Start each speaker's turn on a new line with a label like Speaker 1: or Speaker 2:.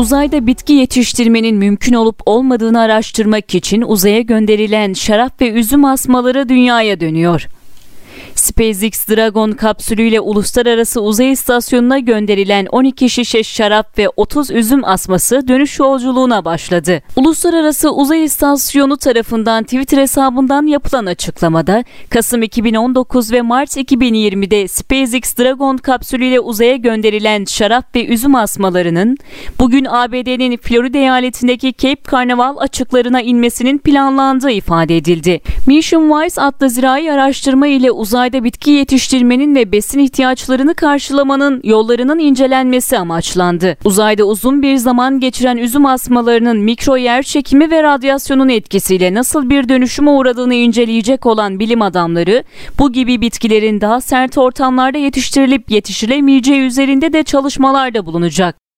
Speaker 1: Uzayda bitki yetiştirmenin mümkün olup olmadığını araştırmak için uzaya gönderilen şarap ve üzüm asmaları dünyaya dönüyor. SpaceX Dragon kapsülüyle uluslararası uzay istasyonuna gönderilen 12 şişe şarap ve 30 üzüm asması dönüş yolculuğuna başladı. Uluslararası Uzay İstasyonu tarafından Twitter hesabından yapılan açıklamada Kasım 2019 ve Mart 2020'de SpaceX Dragon kapsülüyle uzaya gönderilen şarap ve üzüm asmalarının bugün ABD'nin Florida eyaletindeki Cape Canaveral açıklarına inmesinin planlandığı ifade edildi. Mission Wise adlı zirai araştırma ile uzay bitki yetiştirmenin ve besin ihtiyaçlarını karşılamanın yollarının incelenmesi amaçlandı. Uzayda uzun bir zaman geçiren üzüm asmalarının mikro yer çekimi ve radyasyonun etkisiyle nasıl bir dönüşüme uğradığını inceleyecek olan bilim adamları bu gibi bitkilerin daha sert ortamlarda yetiştirilip yetişilemeyeceği üzerinde de çalışmalarda bulunacak.